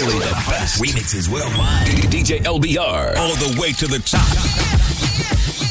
Only the best remixes worldwide. DJ LBR. All the way to the top.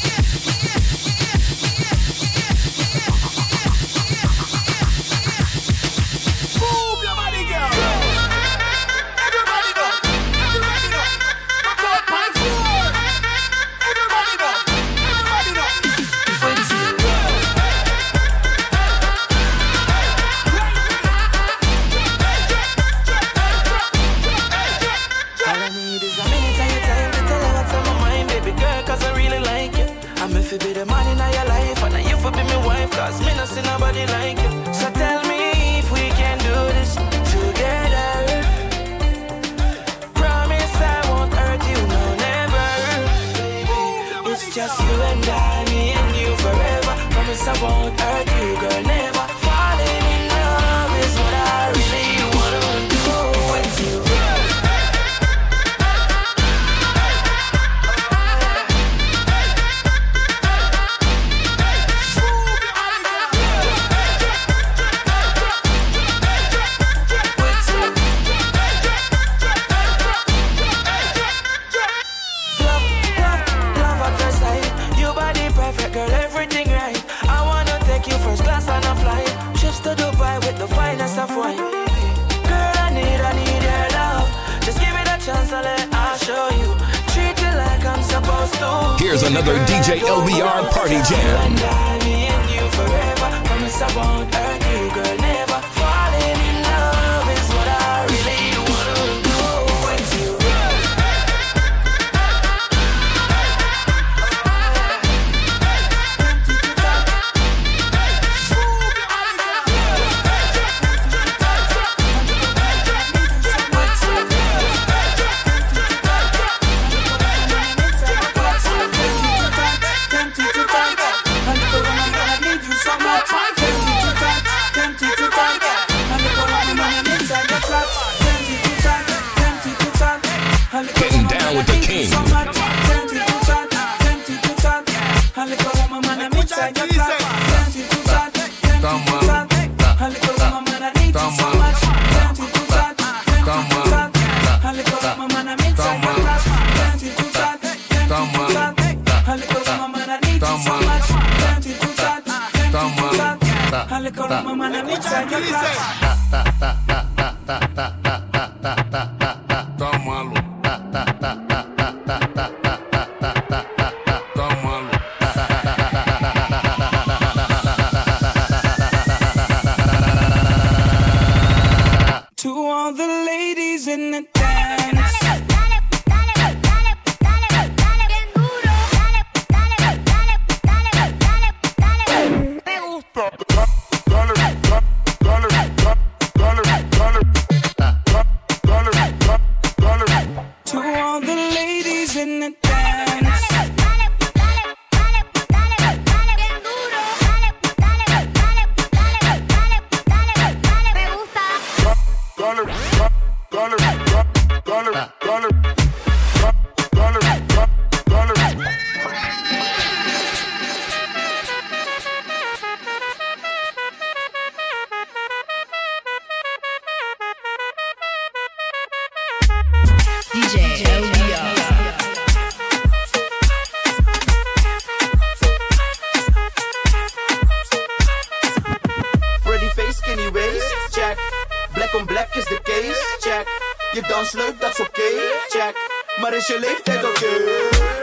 lekjes de case, check. Je dans leuk, dat is oké, okay, check. Maar is je leeftijd oké? Okay?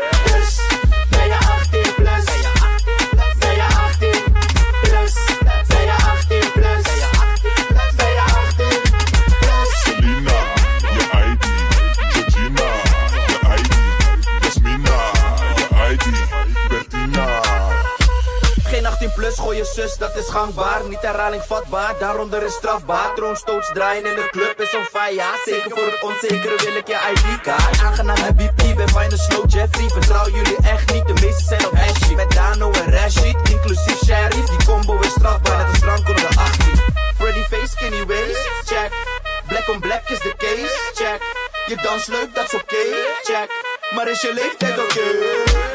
Het is gangbaar, niet herhaling vatbaar, daaronder is strafbaar. Troonstoots draaien in de club is on fire. Zeker voor het onzekere wil ik je ID-kaart. Aangenaam BP, ben fijne slow Jeffrey. Vertrouw jullie echt niet, de meeste zijn op Ashley. Met Dano en Rashid, inclusief Sheriff. Die combo is strafbaar, net als strand onder de 18. Pretty face, skinny waist, check. Black on black is de case, check. Je dans leuk, dat is oké, check. Maar is je leeftijd oké?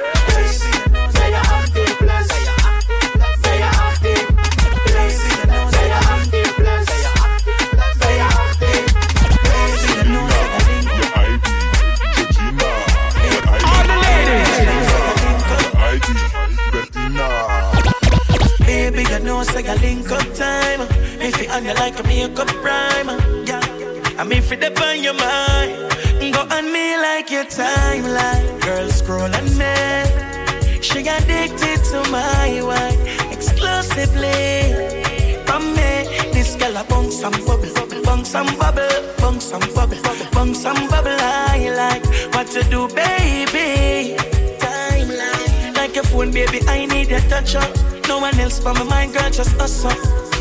no one else but my mind, girl, just us up.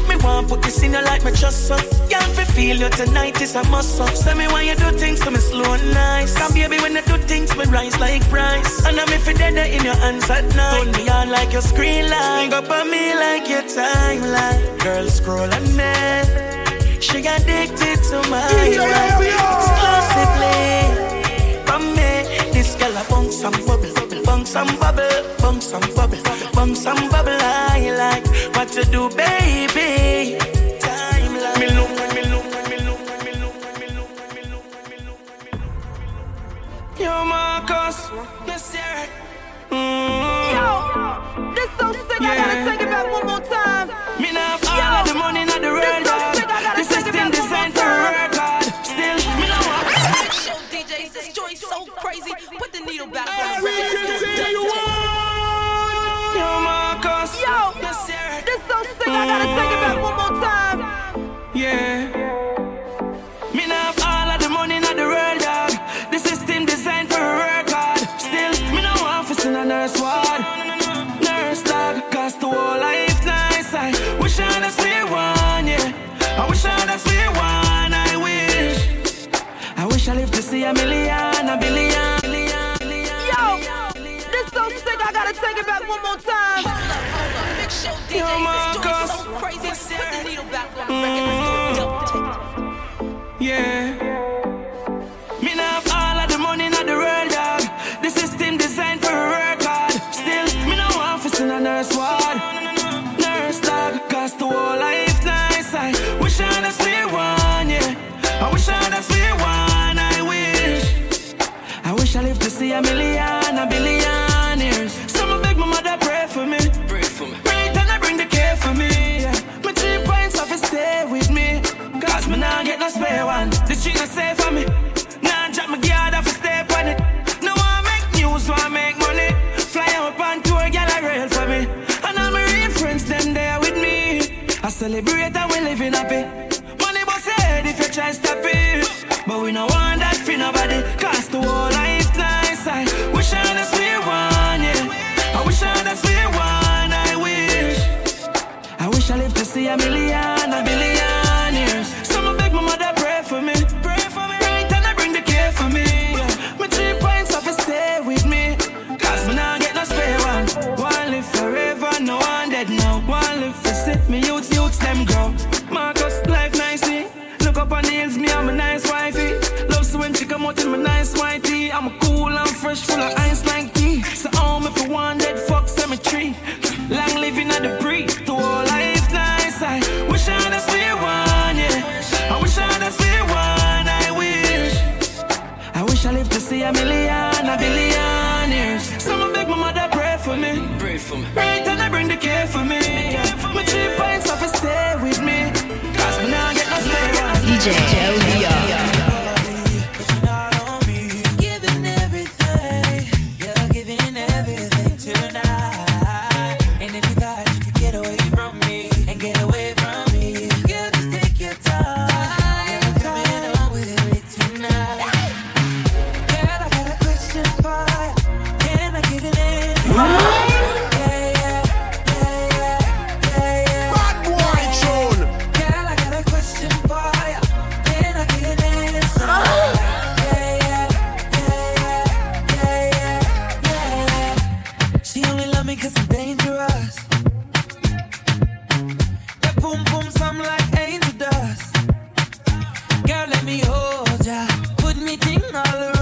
Me want put this in your life, my trust up. Girl, fi feel you tonight is a must So tell me why you do things to me slow and nice. Come baby, when I do things, we rise like price. And I'm if you dead in your hands at night. Turn me on like your screen light. Like. Up on me like your timeline. Girl, scroll and net. She got addicted to my yeah, life. Exclusively. Girl, I bounce some bubble, bounce some bubble, bounce some bubble, bounce some bubble. I like what you do, baby. Time me look, me look, me look, me look, me look, me look, me look. Yo, Marcus, yes, yeah. Mm. Yo, this so sick. I gotta take it back one more time. Me now, all the money, not the world. Beat back on the. Yo, Marcus. Yo, this song sick. I gotta take it back one more time. Yeah. one more time. Hold up, hold up. Big show DJ. This my God. So crazy. Put the needle back on the mm. record. she gon' say for me. a million, a billionaires. Someone my mother pray for me. Pray for me. Pray till I bring the care for me. My three stay with me. Cause get no. DJ Joe. boom, something like angel dust. Girl, let me hold ya, put me thing all around.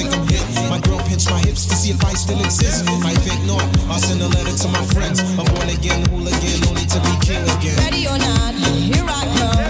think I'm hit. My girl pinched my hips to see if I still exist. I think not. I'll send a letter to my friends. I'm born again, hooligan, only to be king again. Ready or not, here I come.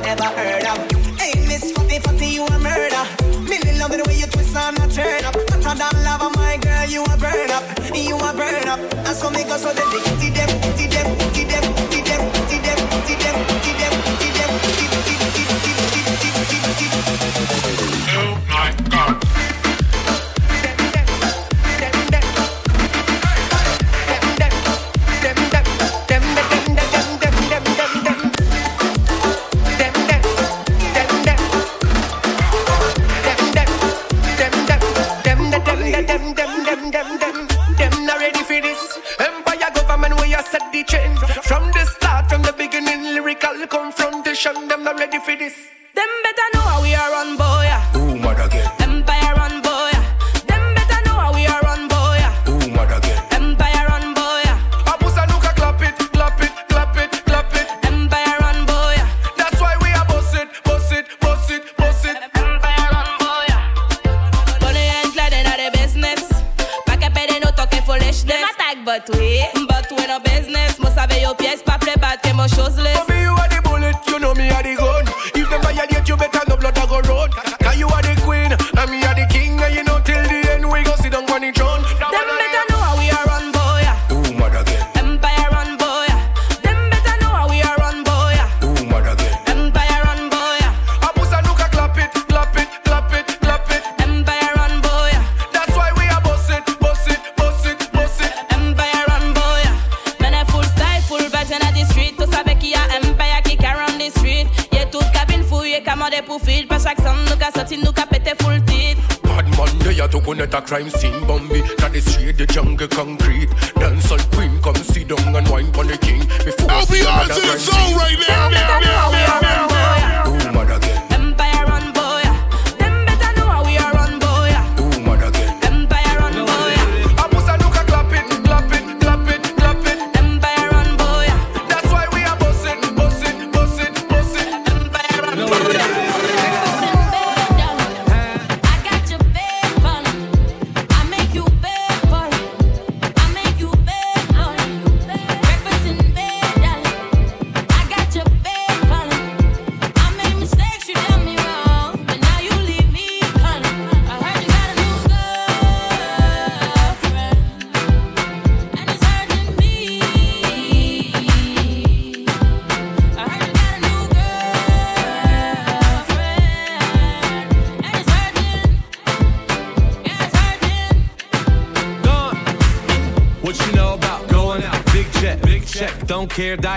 never ever heard of. Hey, Miss Fatty Fatty, you a murder. Million love the way you twist and I turn up. Hotter than lava, my girl, you a burn up. You a burn up. And so make us so delicate.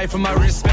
For my respect.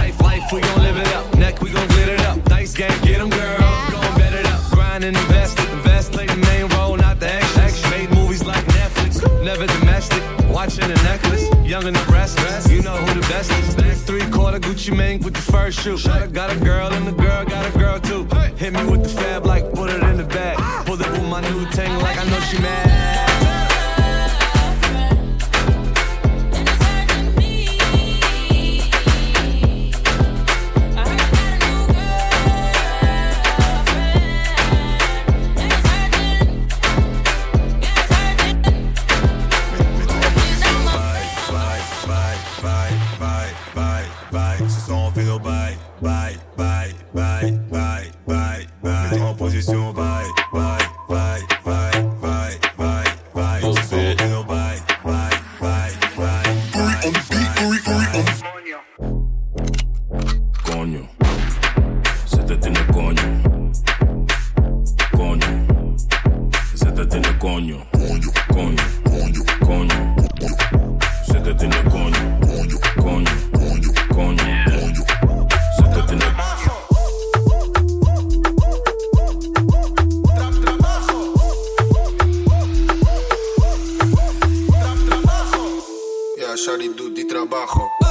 trabajo.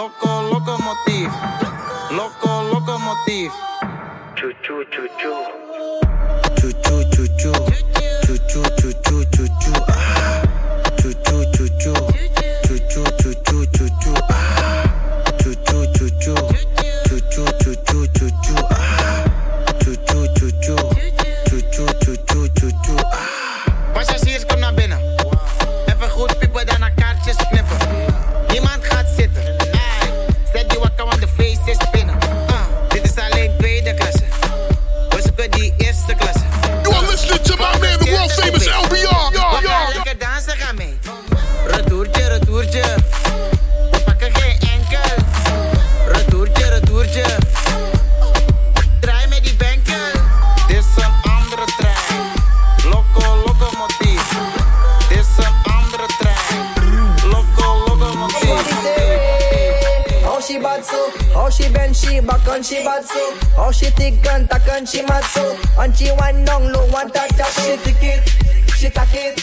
Loco, locomotive. Loco, locomotive. chu chu chu chu, chu chu chu chu, chu chu chu chu chu chu. Ah. she back and she bad so. Oh, she thick and tack and she mad so. And she wind down low and tack tack. She thick it, she tack it,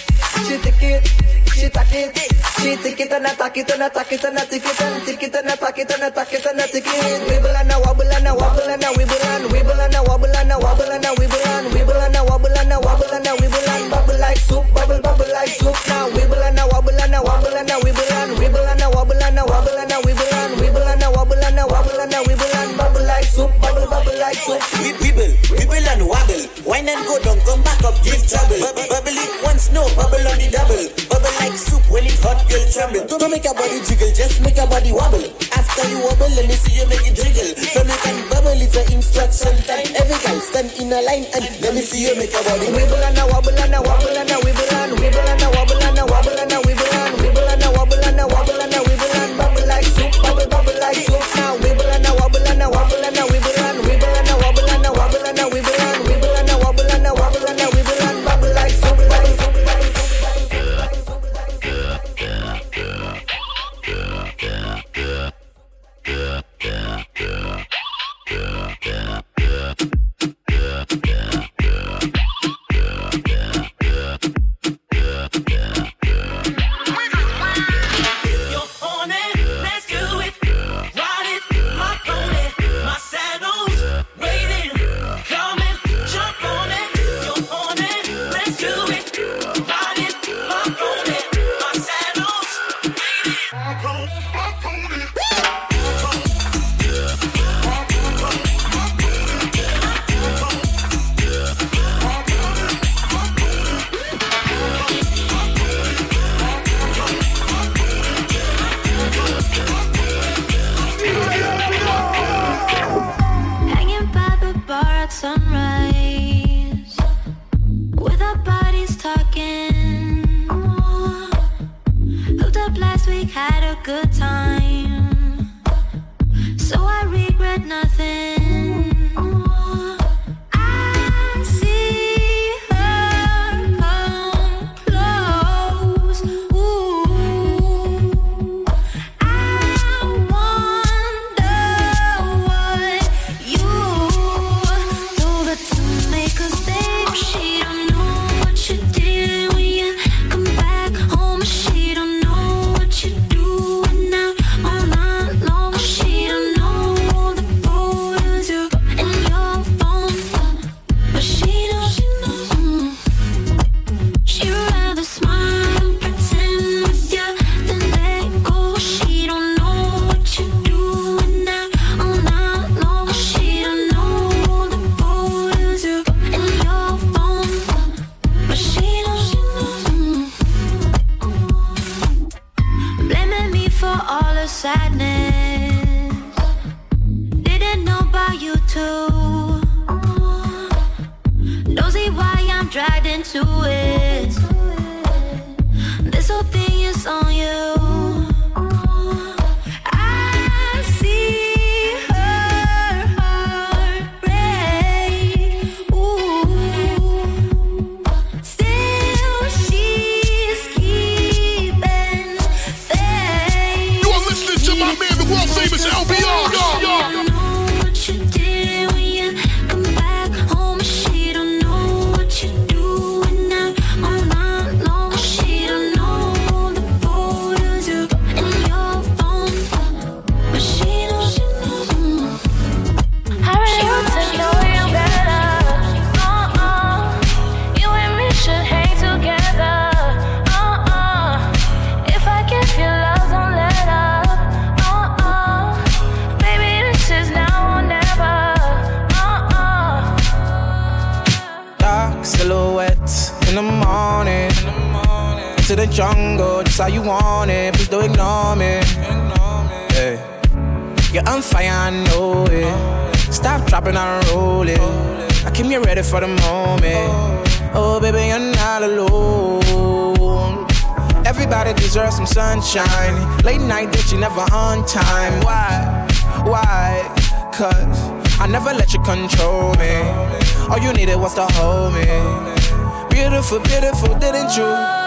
she thick it, she tack it. She thick it and attack it and attack it and attack it and thick it and attack it and attack it and attack it. Wibble and a wobble and a wobble and a wibble and wibble and a wobble and a wobble and a wibble and wibble and a wobble and a wobble and a wibble and bubble like soup, bubble bubble like soup. Now wibble and a wobble and a wobble and a wibble and wibble and a wobble and a wobble. so, bubble, bubble like so. Wibble, wibble and wobble. Wine and go down, come back up, give trouble. Bubble, bubble it once, no, bubble on the double. Bubble like soup when it hot, girl tremble. Don't make a body jiggle, just make a body wobble. After you wobble, let me see you make it jiggle. So make and bubble is an instruction time. Every time stand in a line and let me see you make your body wibble and a wobble and a wobble and a wibble and wibble and a wobble and a wobble and a wobble. sunshine. Late night that you never on time. Why? Why? Cause I never let you control me. All you needed was to hold me. Beautiful, beautiful, didn't you?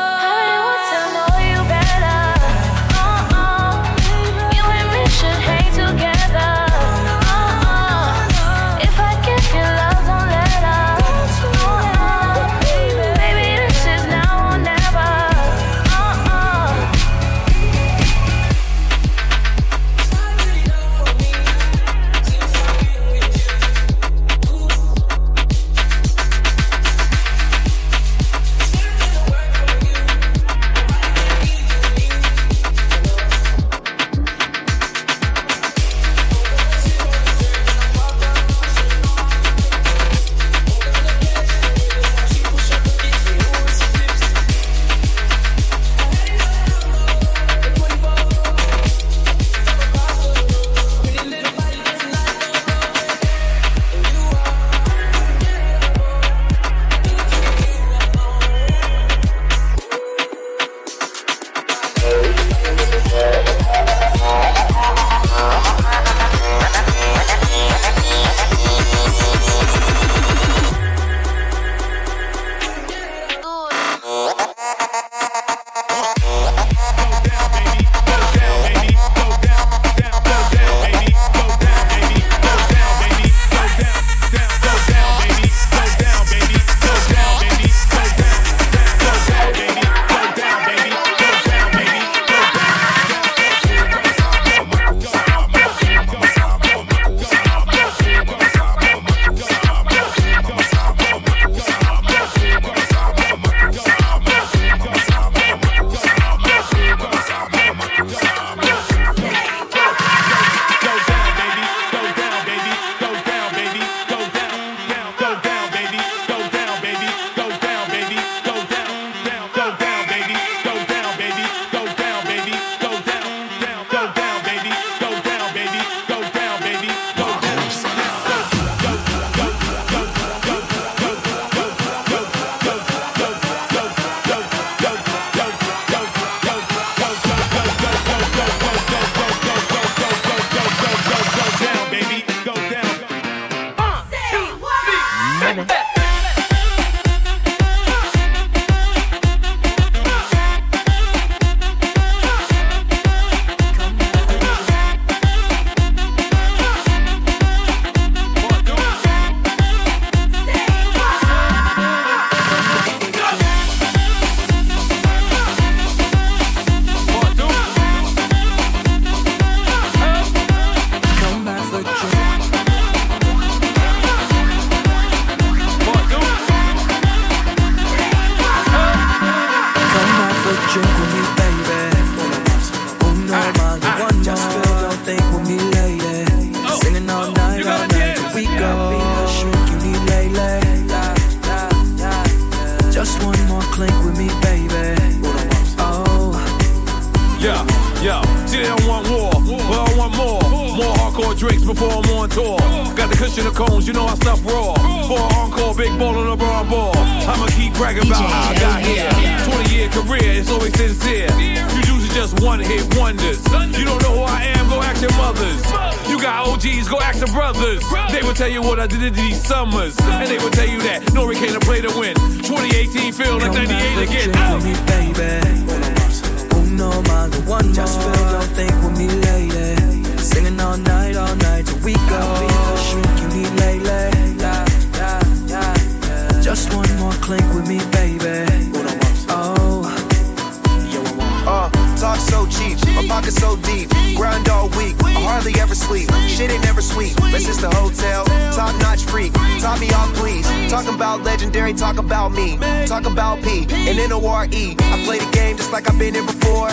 Legendary, talk about me. Talk about P and N-O-R-E. I play the game just like I've been here before.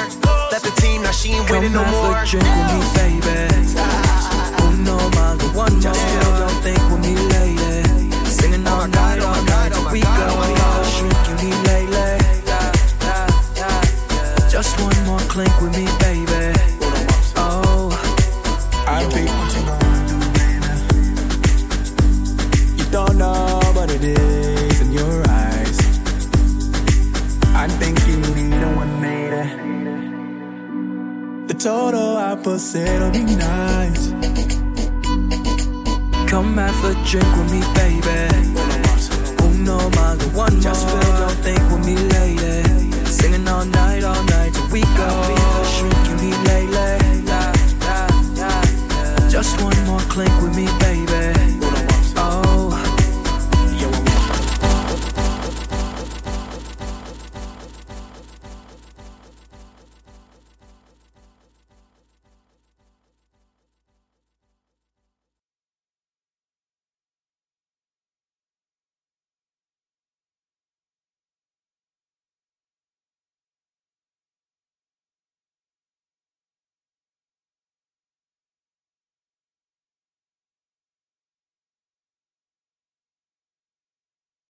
Left the team, now she ain't winning no Come more. drink with me, baby. Oh, Uno más de one Just feel, don't think with me, lady. Singing all night, all night till we go. Shrink, you need lady. Just one more clink with me, baby. solo a pasero be nice. Come have a drink with me, baby. Uno más, one more. Just feel your think with me, lady. Singing all night, all night till we go. Shrinking me lately. Just one more clink with me, baby.